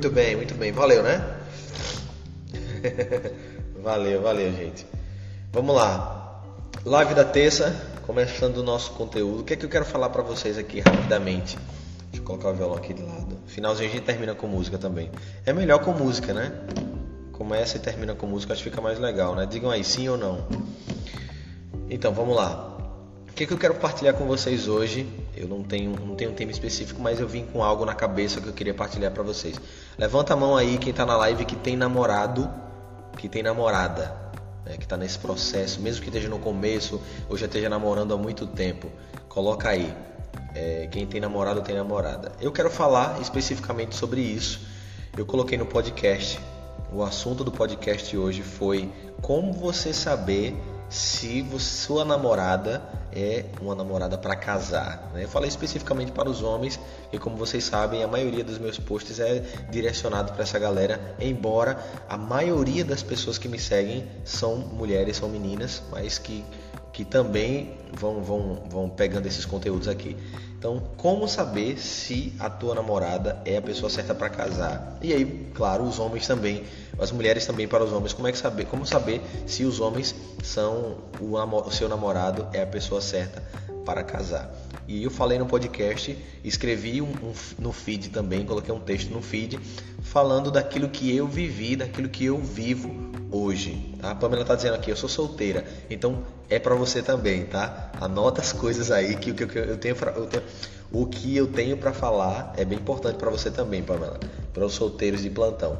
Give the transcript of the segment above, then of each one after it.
Muito bem, muito bem. Valeu, né? valeu, valeu, gente. Vamos lá. Live da terça, começando o nosso conteúdo. O que é que eu quero falar para vocês aqui rapidamente? Deixa eu colocar o violão aqui de lado. Finalzinho a gente termina com música também. É melhor com música, né? Começa e termina com música, acho que fica mais legal, né? Digam aí sim ou não. Então, vamos lá. O que, é que eu quero partilhar com vocês hoje? Eu não tenho, não tenho um tema específico, mas eu vim com algo na cabeça que eu queria partilhar para vocês. Levanta a mão aí quem tá na live que tem namorado, que tem namorada, né, que tá nesse processo, mesmo que esteja no começo ou já esteja namorando há muito tempo. Coloca aí. É, quem tem namorado tem namorada. Eu quero falar especificamente sobre isso. Eu coloquei no podcast. O assunto do podcast hoje foi como você saber se sua namorada é uma namorada para casar. Né? Eu falei especificamente para os homens, e como vocês sabem, a maioria dos meus posts é direcionado para essa galera, embora a maioria das pessoas que me seguem são mulheres, são meninas, mas que, que também vão, vão, vão pegando esses conteúdos aqui. Então, como saber se a tua namorada é a pessoa certa para casar? E aí, claro, os homens também, as mulheres também para os homens, como é que saber? Como saber se os homens são o, o seu namorado é a pessoa certa para casar? E eu falei no podcast, escrevi um, um, no feed também, coloquei um texto no feed falando daquilo que eu vivi, daquilo que eu vivo hoje. A Pamela está dizendo aqui, eu sou solteira, então é para você também, tá? Anota as coisas aí que o que eu tenho, eu tenho o que eu tenho para falar é bem importante para você também, Pamela, para os solteiros de plantão.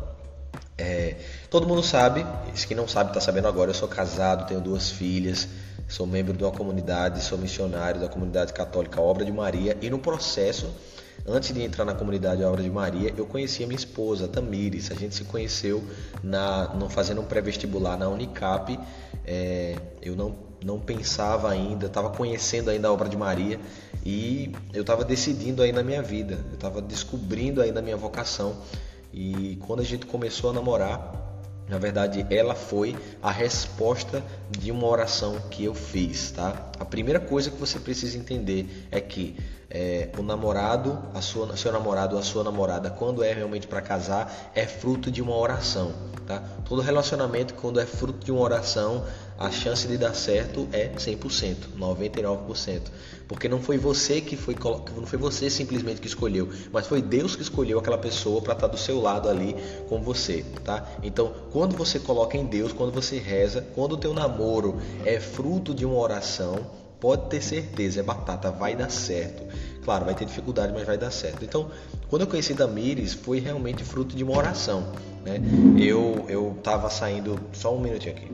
É, todo mundo sabe, se quem não sabe está sabendo agora, eu sou casado, tenho duas filhas, sou membro de uma comunidade, sou missionário da comunidade católica Obra de Maria e no processo Antes de entrar na comunidade Obra de Maria, eu conheci a minha esposa, Tamires. A gente se conheceu na, no, fazendo um pré-vestibular na Unicap. É, eu não, não pensava ainda, estava conhecendo ainda a Obra de Maria e eu estava decidindo aí na minha vida, eu estava descobrindo ainda a minha vocação. E quando a gente começou a namorar, na verdade, ela foi a resposta de uma oração que eu fiz, tá? A primeira coisa que você precisa entender é que é, o namorado, a sua, seu namorado ou a sua namorada, quando é realmente para casar, é fruto de uma oração. Tá? Todo relacionamento, quando é fruto de uma oração, a chance de dar certo é 100%, 99%. Porque não foi você que foi, não foi você simplesmente que escolheu, mas foi Deus que escolheu aquela pessoa para estar tá do seu lado ali com você, tá? Então, quando você coloca em Deus, quando você reza, quando o teu namoro é fruto de uma oração, pode ter certeza, é batata, vai dar certo. Claro, vai ter dificuldade, mas vai dar certo. Então, quando eu conheci Damires, foi realmente fruto de uma oração. Né? Eu eu estava saindo, só um minutinho aqui.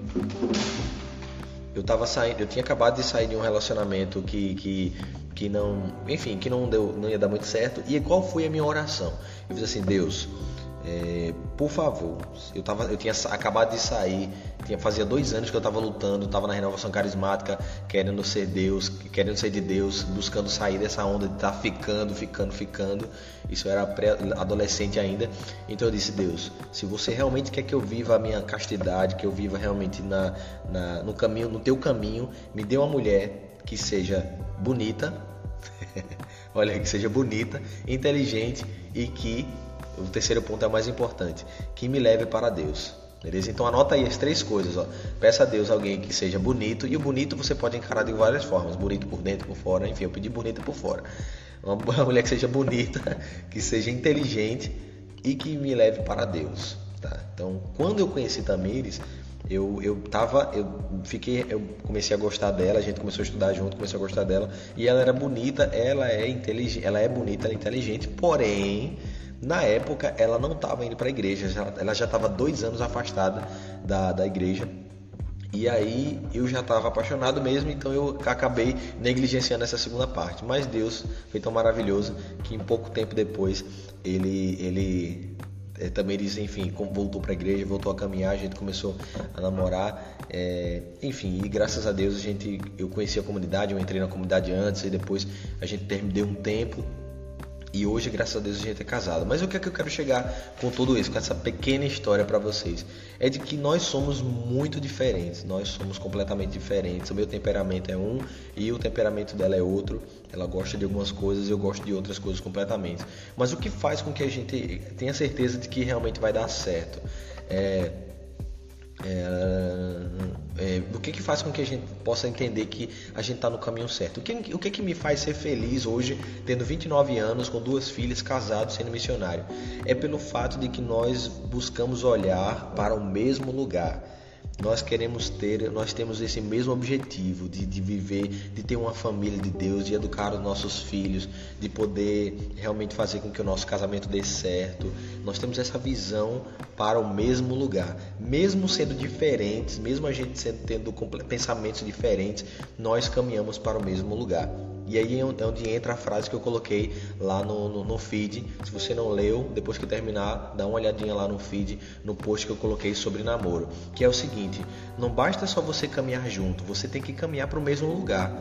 Eu tava saindo, eu tinha acabado de sair de um relacionamento que, que, que não, enfim, que não deu, não ia dar muito certo. E qual foi a minha oração? Eu fiz assim, Deus, é, por favor, eu, tava, eu tinha acabado de sair, tinha, fazia dois anos que eu estava lutando, estava na renovação carismática, querendo ser Deus, querendo ser de Deus, buscando sair dessa onda de estar tá ficando, ficando, ficando. Isso era adolescente ainda. Então eu disse: Deus, se você realmente quer que eu viva a minha castidade, que eu viva realmente na, na no caminho, no teu caminho, me dê uma mulher que seja bonita, olha, que seja bonita, inteligente e que o terceiro ponto é o mais importante, que me leve para Deus. Beleza? Então anota aí as três coisas. Ó. Peça a Deus alguém que seja bonito. E o bonito você pode encarar de várias formas. Bonito por dentro, por fora. Enfim, eu pedi bonita por fora. Uma mulher que seja bonita, que seja inteligente e que me leve para Deus. Tá? Então, quando eu conheci Tamires, eu, eu tava, eu fiquei, eu comecei a gostar dela, a gente começou a estudar junto, comecei a gostar dela, e ela era bonita, ela é inteligente, ela é bonita, ela é inteligente, porém, na época, ela não estava indo para a igreja, ela já estava dois anos afastada da, da igreja. E aí eu já estava apaixonado mesmo, então eu acabei negligenciando essa segunda parte. Mas Deus foi tão maravilhoso que em pouco tempo depois ele, ele é, também diz, enfim, voltou para a igreja, voltou a caminhar, a gente começou a namorar, é, enfim, e graças a Deus a gente, eu conheci a comunidade, eu entrei na comunidade antes e depois a gente deu um tempo E hoje, graças a Deus, a gente é casado. Mas o que é que eu quero chegar com tudo isso, com essa pequena história para vocês? É de que nós somos muito diferentes. Nós somos completamente diferentes. O meu temperamento é um e o temperamento dela é outro. Ela gosta de algumas coisas, eu gosto de outras coisas completamente. Mas o que faz com que a gente tenha certeza de que realmente vai dar certo? É é, é, o que que faz com que a gente possa entender que a gente está no caminho certo? O que, o que que me faz ser feliz hoje, tendo 29 anos, com duas filhas, casado, sendo missionário? É pelo fato de que nós buscamos olhar para o mesmo lugar nós queremos ter, nós temos esse mesmo objetivo de, de viver, de ter uma família de Deus, de educar os nossos filhos, de poder realmente fazer com que o nosso casamento dê certo. Nós temos essa visão para o mesmo lugar, mesmo sendo diferentes, mesmo a gente sendo, tendo pensamentos diferentes, nós caminhamos para o mesmo lugar. E aí é, é onde entra a frase que eu coloquei lá no, no, no, feed. Se você não leu, depois que terminar, dá uma olhadinha lá no feed, no post que eu coloquei sobre namoro. Que é o seguinte: não basta só você caminhar junto, você tem que caminhar para o mesmo lugar.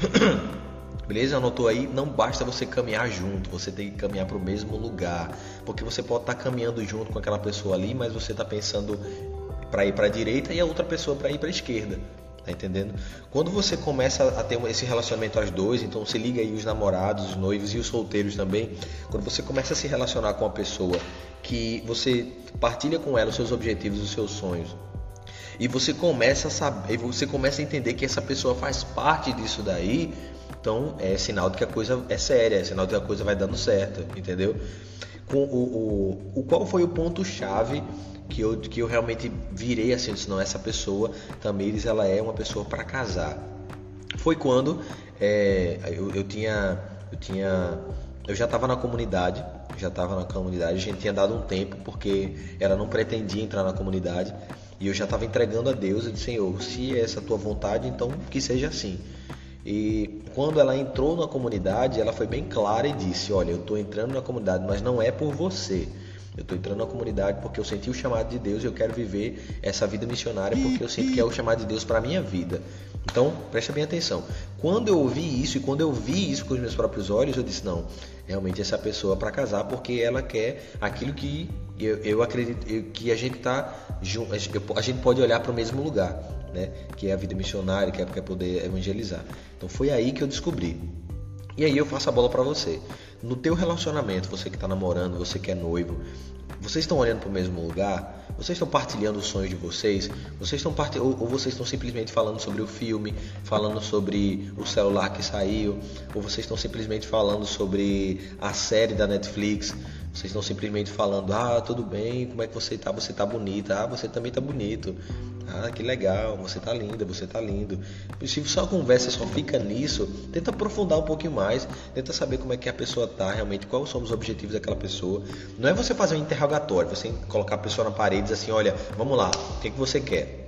Beleza? Anotou aí? Não basta você caminhar junto, você tem que caminhar para o mesmo lugar. Porque você pode estar tá caminhando junto com aquela pessoa ali, mas você está pensando para ir para a direita e a outra pessoa para ir para a esquerda. Tá entendendo? Quando você começa a ter esse relacionamento aos dois, então se liga aí os namorados, os noivos e os solteiros também. Quando você começa a se relacionar com uma pessoa que você partilha com ela os seus objetivos, os seus sonhos, e você começa a saber, você começa a entender que essa pessoa faz parte disso daí, então é sinal de que a coisa é séria, é sinal de que a coisa vai dando certo, entendeu? Com o, o, o qual foi o ponto chave que eu, que eu realmente virei assim, disse, não, essa pessoa, Tamires, ela é uma pessoa para casar. Foi quando é, eu, eu tinha, eu tinha, eu já estava na comunidade, já estava na comunidade, a gente tinha dado um tempo porque ela não pretendia entrar na comunidade e eu já estava entregando a Deus, eu disse, Senhor, se é essa tua vontade, então que seja assim. E quando ela entrou na comunidade, ela foi bem clara e disse: Olha, eu estou entrando na comunidade, mas não é por você. Eu estou entrando na comunidade porque eu senti o chamado de Deus e eu quero viver essa vida missionária porque eu sinto que é o chamado de Deus para a minha vida. Então, preste bem atenção. Quando eu ouvi isso e quando eu vi isso com os meus próprios olhos, eu disse: não, realmente essa pessoa é para casar porque ela quer aquilo que eu, eu acredito que a gente tá a gente pode olhar para o mesmo lugar, né? Que é a vida missionária, que é, que é poder evangelizar. Então foi aí que eu descobri. E aí eu faço a bola para você. No teu relacionamento, você que está namorando, você que é noivo, vocês estão olhando para o mesmo lugar? Vocês estão partilhando os sonhos de vocês? Vocês estão part... ou, ou vocês estão simplesmente falando sobre o filme, falando sobre o celular que saiu, ou vocês estão simplesmente falando sobre a série da Netflix? Vocês estão simplesmente falando: "Ah, tudo bem, como é que você está? Você está bonita. Ah, você também está bonito. Ah, que legal, você tá linda, você tá lindo. Se só a conversa só fica nisso, tenta aprofundar um pouquinho mais, tenta saber como é que a pessoa tá realmente, quais são os objetivos daquela pessoa. Não é você fazer um interrogatório, você colocar a pessoa na parede e dizer assim, olha, vamos lá, o que, é que você quer?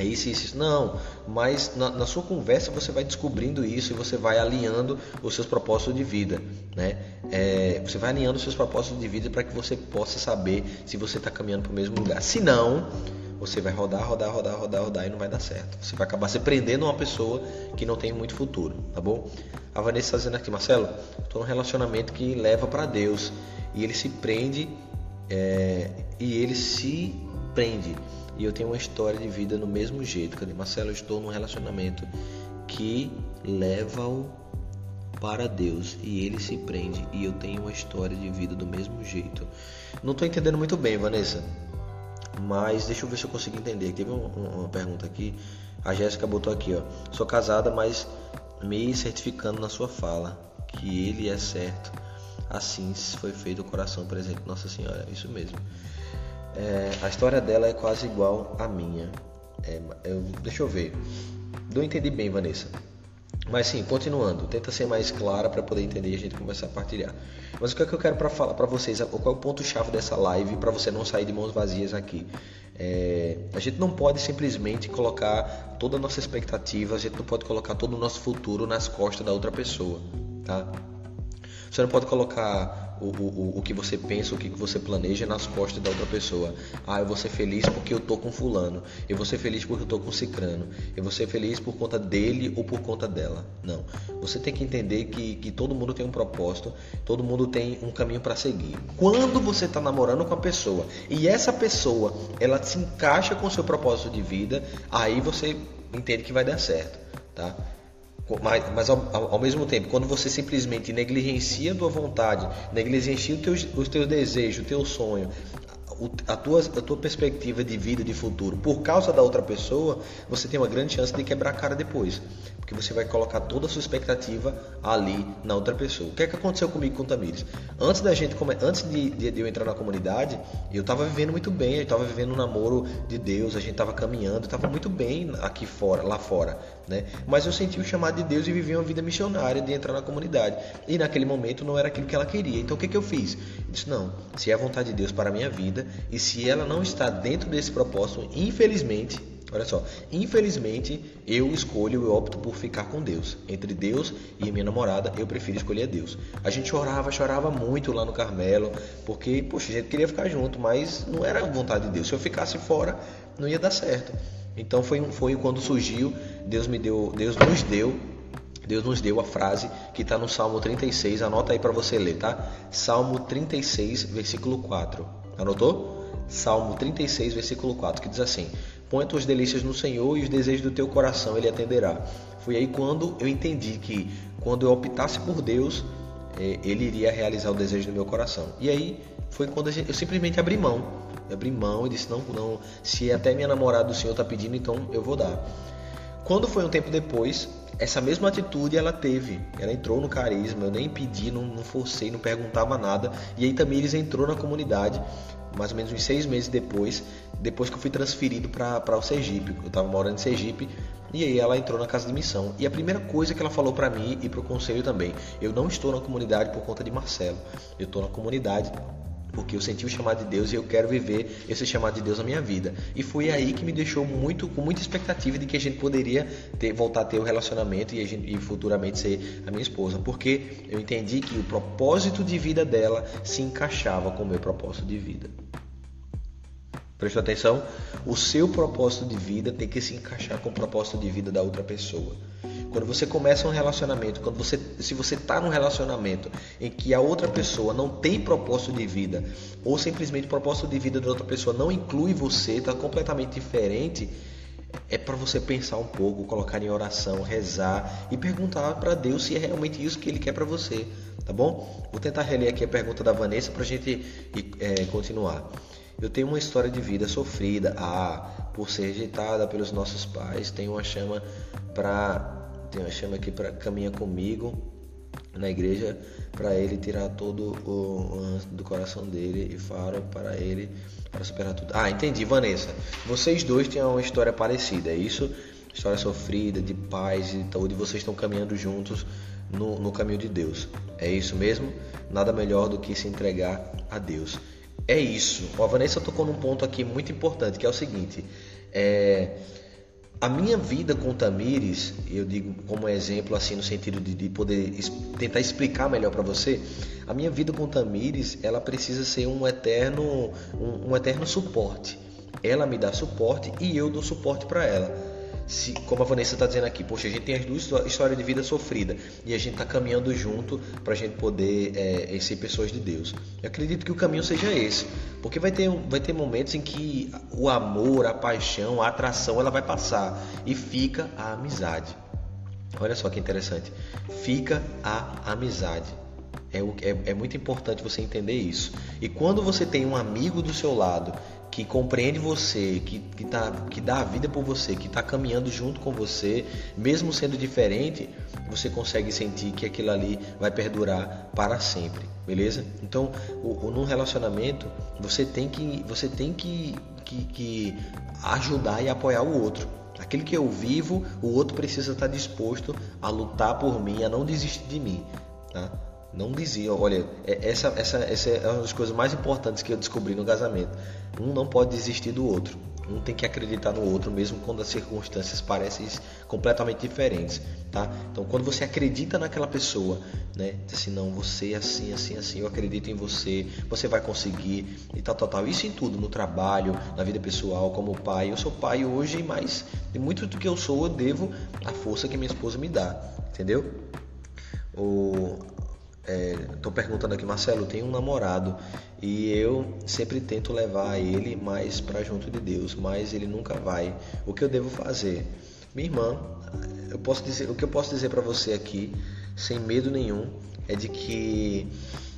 É isso, isso, isso. Não, mas na, na, sua conversa você vai descobrindo isso e você vai alinhando os seus propósitos de vida, né? É, você vai alinhando os seus propósitos de vida para que você possa saber se você está caminhando para o mesmo lugar. Se não, você vai rodar, rodar, rodar, rodar, rodar e não vai dar certo. Você vai acabar se prendendo a uma pessoa que não tem muito futuro, tá bom? A Vanessa está dizendo aqui, Marcelo, estou num relacionamento que leva para Deus e ele se prende é, e ele se prende. E eu tenho uma história de vida no mesmo jeito. Cadê? Marcelo, eu estou num relacionamento que leva-o para Deus e ele se prende e eu tenho uma história de vida do mesmo jeito. Não estou entendendo muito bem, Vanessa. Mas deixa eu ver se eu consigo entender. Teve uma, uma pergunta aqui. A Jéssica botou aqui, ó. Sou casada, mas me certificando na sua fala que ele é certo. Assim foi feito o coração presente Nossa Senhora. Isso mesmo. É, a história dela é quase igual à minha. É, eu, deixa eu ver. Não entendi bem, Vanessa. Mas sim, continuando, tenta ser mais clara para poder entender e a gente começar a partilhar. Mas o que é que eu quero para falar para vocês? Qual é o ponto chave dessa live para você não sair de mãos vazias aqui? É, a gente não pode simplesmente colocar toda a nossa expectativa, a gente não pode colocar todo o nosso futuro nas costas da outra pessoa, tá? Você não pode colocar o, o, o que você pensa, o que você planeja nas costas da outra pessoa. Ah, eu vou ser feliz porque eu tô com fulano. Eu vou ser feliz porque eu tô com cicrano. Eu vou ser feliz por conta dele ou por conta dela. Não. Você tem que entender que, que todo mundo tem um propósito, todo mundo tem um caminho para seguir. Quando você está namorando com a pessoa e essa pessoa ela se encaixa com o seu propósito de vida, aí você entende que vai dar certo, tá? Mas, mas ao, ao, mesmo tempo, quando você simplesmente negligencia a tua vontade, negligencia os teus, os teus desejos, o teu sonho, a tua, a tua perspectiva de vida, de futuro, por causa da outra pessoa, você tem uma grande chance de quebrar a cara depois. Porque você vai colocar toda a sua expectativa ali na outra pessoa. O que é que aconteceu comigo com o Tamires? Antes da gente, antes de, de, de eu entrar na comunidade, eu estava vivendo muito bem, eu estava vivendo um namoro de Deus, a gente estava caminhando, estava muito bem aqui fora, lá fora, né? Mas eu senti o chamado de Deus e vivi uma vida missionária de entrar na comunidade. E naquele momento não era aquilo que ela queria. Então o que, que eu fiz? Eu disse: não, se é a vontade de Deus para a minha vida, e se ela não está dentro desse propósito, infelizmente, olha só, infelizmente eu escolho, eu opto por ficar com Deus. Entre Deus e minha namorada, eu prefiro escolher Deus. A gente chorava, chorava muito lá no Carmelo, porque, poxa, a gente queria ficar junto, mas não era vontade de Deus. Se eu ficasse fora, não ia dar certo. Então foi, foi quando surgiu, Deus me deu, Deus nos deu Deus nos deu a frase que está no Salmo 36, anota aí para você ler, tá? Salmo 36, versículo 4. Anotou? Salmo 36, versículo 4, que diz assim: Põe tuas delícias no Senhor e os desejos do teu coração ele atenderá. Foi aí quando eu entendi que quando eu optasse por Deus, é, ele iria realizar o desejo do meu coração. E aí foi quando eu simplesmente abri mão. Eu abri mão e disse: não, não, se até minha namorada do Senhor está pedindo, então eu vou dar. Quando foi um tempo depois, essa mesma atitude ela teve. Ela entrou no carisma, eu nem pedi, não, não forcei, não perguntava nada. E aí também eles entrou na comunidade, mais ou menos uns seis meses depois, depois que eu fui transferido para o Sergipe. Eu estava morando em Sergipe e aí ela entrou na casa de missão. E a primeira coisa que ela falou para mim e para o conselho também, eu não estou na comunidade por conta de Marcelo. Eu estou na comunidade porque eu senti o chamado de Deus e eu quero viver esse chamado de Deus na minha vida. E foi aí que me deixou muito com muita expectativa de que a gente poderia ter, voltar a ter o um relacionamento e, gente, e futuramente ser a minha esposa, porque eu entendi que o propósito de vida dela se encaixava com o meu propósito de vida. Prestou atenção? O seu propósito de vida tem que se encaixar com o propósito de vida da outra pessoa. Quando você começa um relacionamento, quando você, se você está num relacionamento em que a outra pessoa não tem propósito de vida, ou simplesmente o propósito de vida da outra pessoa não inclui você, está completamente diferente, é para você pensar um pouco, colocar em oração, rezar e perguntar para Deus se é realmente isso que Ele quer para você, tá bom? Vou tentar reler aqui a pergunta da Vanessa para a gente é, continuar. Eu tenho uma história de vida sofrida, ah, por ser rejeitada pelos nossos pais, tenho uma chama para tem uma chama aqui para caminha comigo na igreja para ele tirar todo o do coração dele e faro para ele para superar tudo. Ah, entendi, Vanessa. Vocês dois têm uma história parecida, é isso? História sofrida, de paz e tal, de vocês estão caminhando juntos no, no caminho de Deus. É isso mesmo? Nada melhor do que se entregar a Deus. É isso. A Vanessa tocou num ponto aqui muito importante, que é o seguinte. É, a minha vida com Tamires, eu digo como exemplo, assim, no sentido de, de poder tentar explicar melhor para você, a minha vida com Tamires, ela precisa ser um eterno, um, um eterno suporte. Ela me dá suporte e eu dou suporte para ela se, como a Vanessa está dizendo aqui, poxa, a gente tem as duas histórias de vida sofrida e a gente está caminhando junto para a gente poder é, ser pessoas de Deus. Eu acredito que o caminho seja esse, porque vai ter, vai ter momentos em que o amor, a paixão, a atração, ela vai passar e fica a amizade. Olha só que interessante, fica a amizade. É, é, é muito importante você entender isso. E quando você tem um amigo do seu lado que compreende você, que, que, tá, que dá a vida por você, que está caminhando junto com você, mesmo sendo diferente, você consegue sentir que aquilo ali vai perdurar para sempre, beleza? Então, o, o, num relacionamento, você tem que, você tem que, que, que ajudar e apoiar o outro. Aquilo que eu vivo, o outro precisa estar disposto a lutar por mim, a não desistir de mim, tá? Não dizia, olha, é, essa, essa, essa é uma das coisas mais importantes que eu descobri no casamento. Um não pode desistir do outro. Um tem que acreditar no outro, mesmo quando as circunstâncias parecem completamente diferentes, tá? Então, quando você acredita naquela pessoa, né? Diz assim, não, você é assim, assim, assim, eu acredito em você, você vai conseguir e tal, tal, tal. Isso em tudo, no trabalho, na vida pessoal, como pai. Eu sou pai hoje, mas muito do que eu sou eu devo à força que minha esposa me dá, entendeu? O, Estou é, perguntando aqui, Marcelo, tem um namorado e eu sempre tento levar ele mais para junto de Deus, mas ele nunca vai. O que eu devo fazer? Minha irmã, eu posso dizer, o que eu posso dizer para você aqui, sem medo nenhum, é de que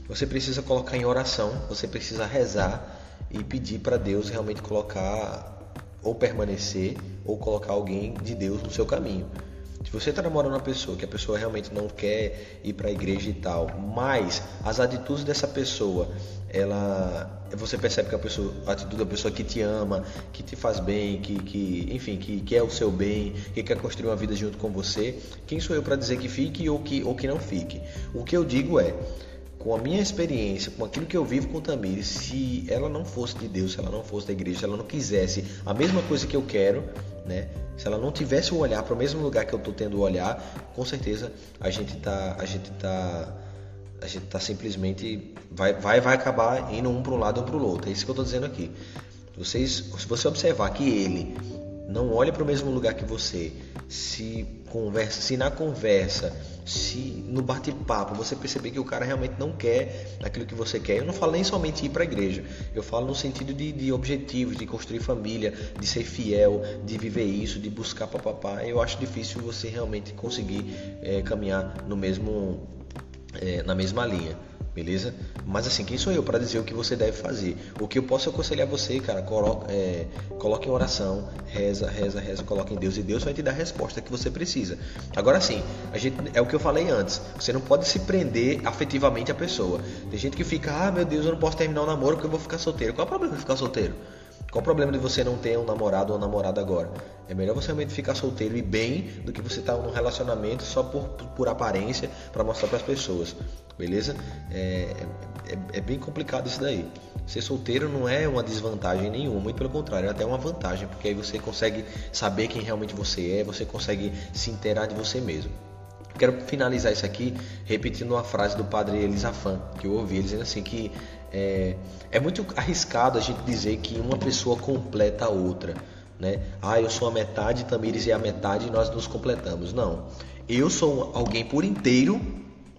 você precisa colocar em oração, você precisa rezar e pedir para Deus realmente colocar ou permanecer ou colocar alguém de Deus no seu caminho. Se você está namorando uma pessoa que a pessoa realmente não quer ir para a igreja e tal, mas as atitudes dessa pessoa, ela, você percebe que a pessoa, a atitude da pessoa que te ama, que te faz bem, que, que enfim, que quer o seu bem, que quer construir uma vida junto com você, quem sou eu para dizer que fique ou que, ou que não fique? O que eu digo é, com a minha experiência, com aquilo que eu vivo com Tamires, se ela não fosse de Deus, se ela não fosse da igreja, se ela não quisesse a mesma coisa que eu quero, né? Se ela não tivesse o olhar para o mesmo lugar que eu estou tendo o olhar, com certeza a gente tá, a gente tá, a gente tá simplesmente vai, vai, vai acabar indo um para um lado ou para o outro. É isso que eu estou dizendo aqui. Vocês, se você observar que ele não olha para o mesmo lugar que você, se conversa, se na conversa, se no bate-papo você perceber que o cara realmente não quer aquilo que você quer, eu não falo nem somente ir para a igreja, eu falo no sentido de, de objetivos, de construir família, de ser fiel, de viver isso, de buscar papapá, eu acho difícil você realmente conseguir é, caminhar no mesmo, é, na mesma linha beleza? Mas assim, quem sou eu para dizer o que você deve fazer? O que eu posso aconselhar você, cara, coloque, é, coloque em oração, reza, reza, reza, coloque em Deus e Deus vai te dar a resposta que você precisa. Agora sim, a gente é o que eu falei antes. Você não pode se prender afetivamente à pessoa. Tem gente que fica, ah, meu Deus, eu não posso terminar o namoro porque eu vou ficar solteiro. Qual é o problema de ficar solteiro? Qual o problema de você não ter um namorado ou namorada agora? É melhor você realmente ficar solteiro e bem do que você estar tá num relacionamento só por, por aparência para mostrar para as pessoas, beleza? É, é, é, bem complicado isso daí. Ser solteiro não é uma desvantagem nenhuma, muito pelo contrário, é até uma vantagem, porque aí você consegue saber quem realmente você é, você consegue se inteirar de você mesmo. Quero finalizar isso aqui repetindo uma frase do padre Elisafan, que eu ouvi, ele dizendo assim que é, é muito arriscado a gente dizer que uma pessoa completa a outra. Né? Ah, eu sou a metade, Tamires é a metade e nós nos completamos. Não. Eu sou alguém por inteiro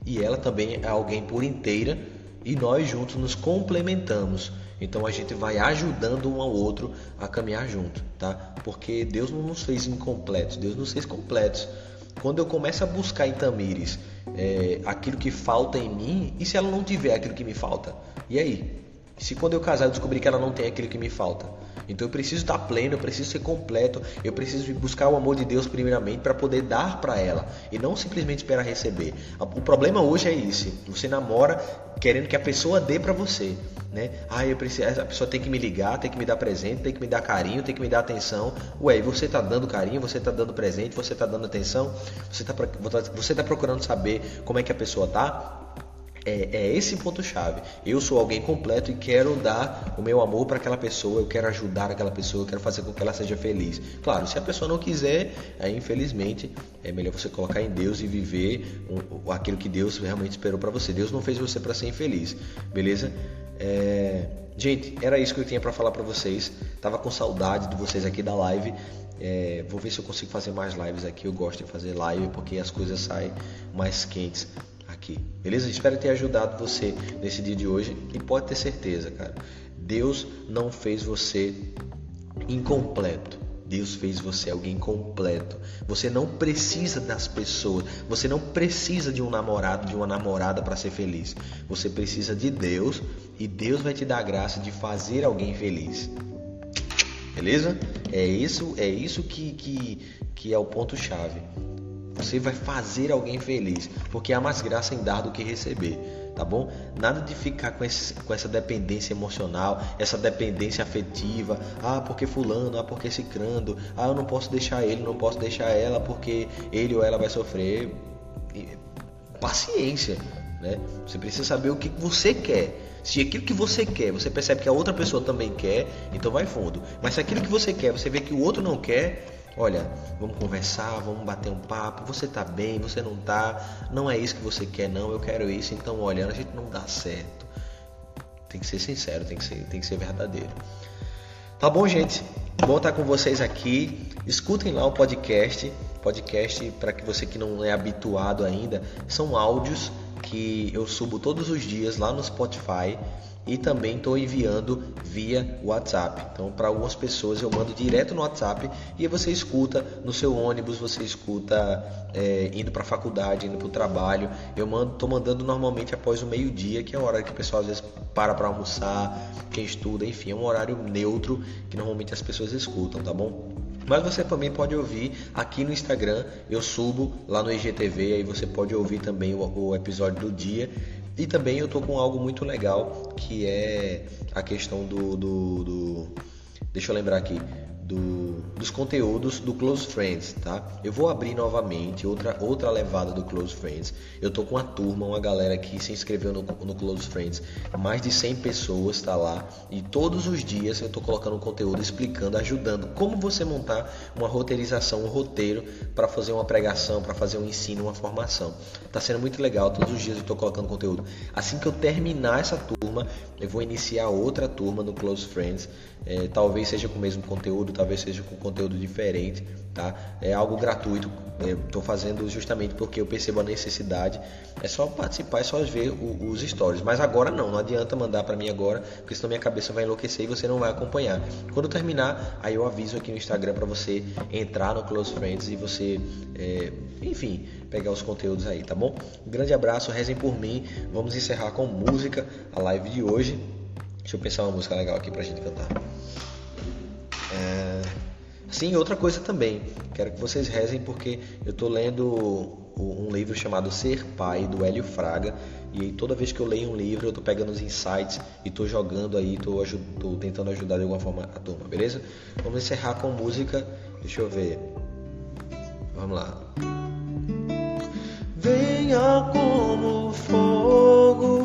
e ela também é alguém por inteira e nós juntos nos complementamos. Então a gente vai ajudando um ao outro a caminhar junto, tá? Porque Deus não nos fez incompletos, Deus nos fez completos. Quando eu começo a buscar em Tamires é, aquilo que falta em mim, e se ela não tiver aquilo que me falta? E aí? Se quando eu casar eu descobrir que ela não tem aquilo que me falta? Então eu preciso estar pleno, eu preciso ser completo, eu preciso buscar o amor de Deus primeiramente para poder dar para ela e não simplesmente esperar receber. O problema hoje é esse: você namora querendo que a pessoa dê para você, né? Ah, eu preciso, a pessoa tem que me ligar, tem que me dar presente, tem que me dar carinho, tem que me dar atenção. Ué, você tá dando carinho, você tá dando presente, você tá dando atenção, você tá, você tá procurando saber como é que a pessoa tá? É, é esse ponto-chave. Eu sou alguém completo e quero dar o meu amor para aquela pessoa, eu quero ajudar aquela pessoa, eu quero fazer com que ela seja feliz. Claro, se a pessoa não quiser, aí, infelizmente, é melhor você colocar em Deus e viver um, aquilo que Deus realmente esperou para você. Deus não fez você para ser infeliz, beleza? É... Gente, era isso que eu tinha para falar para vocês. Tava com saudade de vocês aqui da live. É, vou ver se eu consigo fazer mais lives aqui. Eu gosto de fazer live porque as coisas saem mais quentes aqui. Beleza? Espero ter ajudado você nesse dia de hoje e pode ter certeza, cara. Deus não fez você incompleto. Deus fez você alguém completo. Você não precisa das pessoas. Você não precisa de um namorado, de uma namorada para ser feliz. Você precisa de Deus e Deus vai te dar a graça de fazer alguém feliz. Beleza? É isso, é isso que, que, que é o ponto chave. Você vai fazer alguém feliz, porque há mais graça em dar do que receber, tá bom? Nada de ficar com, esse, com essa dependência emocional, essa dependência afetiva. Ah, porque fulano, ah, porque cicrando. Ah, eu não posso deixar ele, não posso deixar ela, porque ele ou ela vai sofrer. Paciência, né? Você precisa saber o que você quer. Se aquilo que você quer, você percebe que a outra pessoa também quer, então vai fundo. Mas se aquilo que você quer, você vê que o outro não quer, olha, vamos conversar, vamos bater um papo, você tá bem, você não tá, não é isso que você quer não, eu quero isso, então olha, a gente não dá certo. Tem que ser sincero, tem que ser, tem que ser verdadeiro. Tá bom, gente? Bom estar com vocês aqui. Escutem lá o podcast. Podcast, para que você que não é habituado ainda, são áudios que eu subo todos os dias lá no Spotify e também estou enviando via WhatsApp. Então, para algumas pessoas eu mando direto no WhatsApp e você escuta no seu ônibus, você escuta é, indo para a faculdade, indo para o trabalho. Eu mando, estou mandando normalmente após o meio dia, que é a hora que o pessoal às vezes para para almoçar, quem estuda, enfim, é um horário neutro que normalmente as pessoas escutam, tá bom? Mas você também pode ouvir aqui no Instagram, eu subo lá no IGTV, aí você pode ouvir também o, o episódio do dia e também eu tô com algo muito legal que é a questão do, do, do deixa eu lembrar aqui, do, dos conteúdos do Close Friends, tá? Eu vou abrir novamente outra, outra levada do Close Friends. Eu tô com uma turma, uma galera que se inscreveu no, no Close Friends. Mais de 100 pessoas tá lá e todos os dias eu tô colocando conteúdo explicando, ajudando como você montar uma roteirização, um roteiro para fazer uma pregação, para fazer um ensino, uma formação. Tá sendo muito legal, todos os dias eu tô colocando conteúdo. Assim que eu terminar essa turma, eu vou iniciar outra turma no Close Friends. É, talvez seja com o mesmo conteúdo, talvez seja com conteúdo diferente, tá? É algo gratuito, estou fazendo justamente porque eu percebo a necessidade. É só participar, é só ver o, os stories. Mas agora não, não adianta mandar para mim agora, porque senão minha cabeça vai enlouquecer e você não vai acompanhar. Quando terminar, aí eu aviso aqui no Instagram para você entrar no Close Friends e você, é, enfim, pegar os conteúdos aí, tá bom? Um grande abraço, rezem por mim. Vamos encerrar com música a live de hoje. Deixa eu pensar uma música legal aqui pra gente cantar. É... Sim, outra coisa também. Quero que vocês rezem porque eu estou lendo um livro chamado Ser Pai, do Hélio Fraga. E toda vez que eu leio um livro, eu estou pegando os insights e estou jogando aí, estou tentando ajudar de alguma forma a turma, beleza? Vamos encerrar com música. Deixa eu ver. Vamos lá. Venha como for